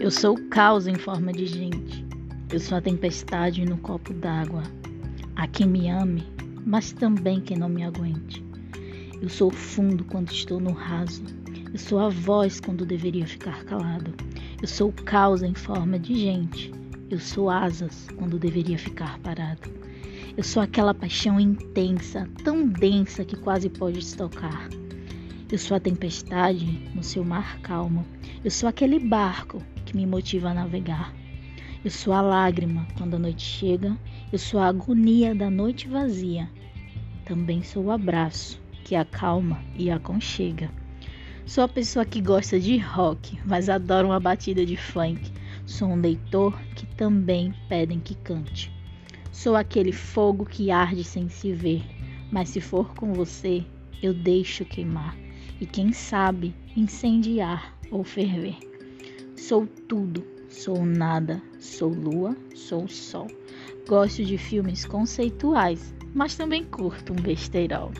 Eu sou o caos em forma de gente. Eu sou a tempestade no copo d'água. Há quem me ame, mas também quem não me aguente. Eu sou o fundo quando estou no raso. Eu sou a voz quando deveria ficar calado. Eu sou o caos em forma de gente. Eu sou asas quando deveria ficar parado. Eu sou aquela paixão intensa, tão densa que quase pode estocar. Eu sou a tempestade no seu mar calmo. Eu sou aquele barco que me motiva a navegar. Eu sou a lágrima quando a noite chega, eu sou a agonia da noite vazia. Também sou o abraço que acalma e aconchega. Sou a pessoa que gosta de rock, mas adora uma batida de funk. Sou um leitor que também pedem que cante. Sou aquele fogo que arde sem se ver, mas se for com você, eu deixo queimar e quem sabe incendiar ou ferver. Sou tudo, sou nada, sou lua, sou sol. Gosto de filmes conceituais, mas também curto um besteirol.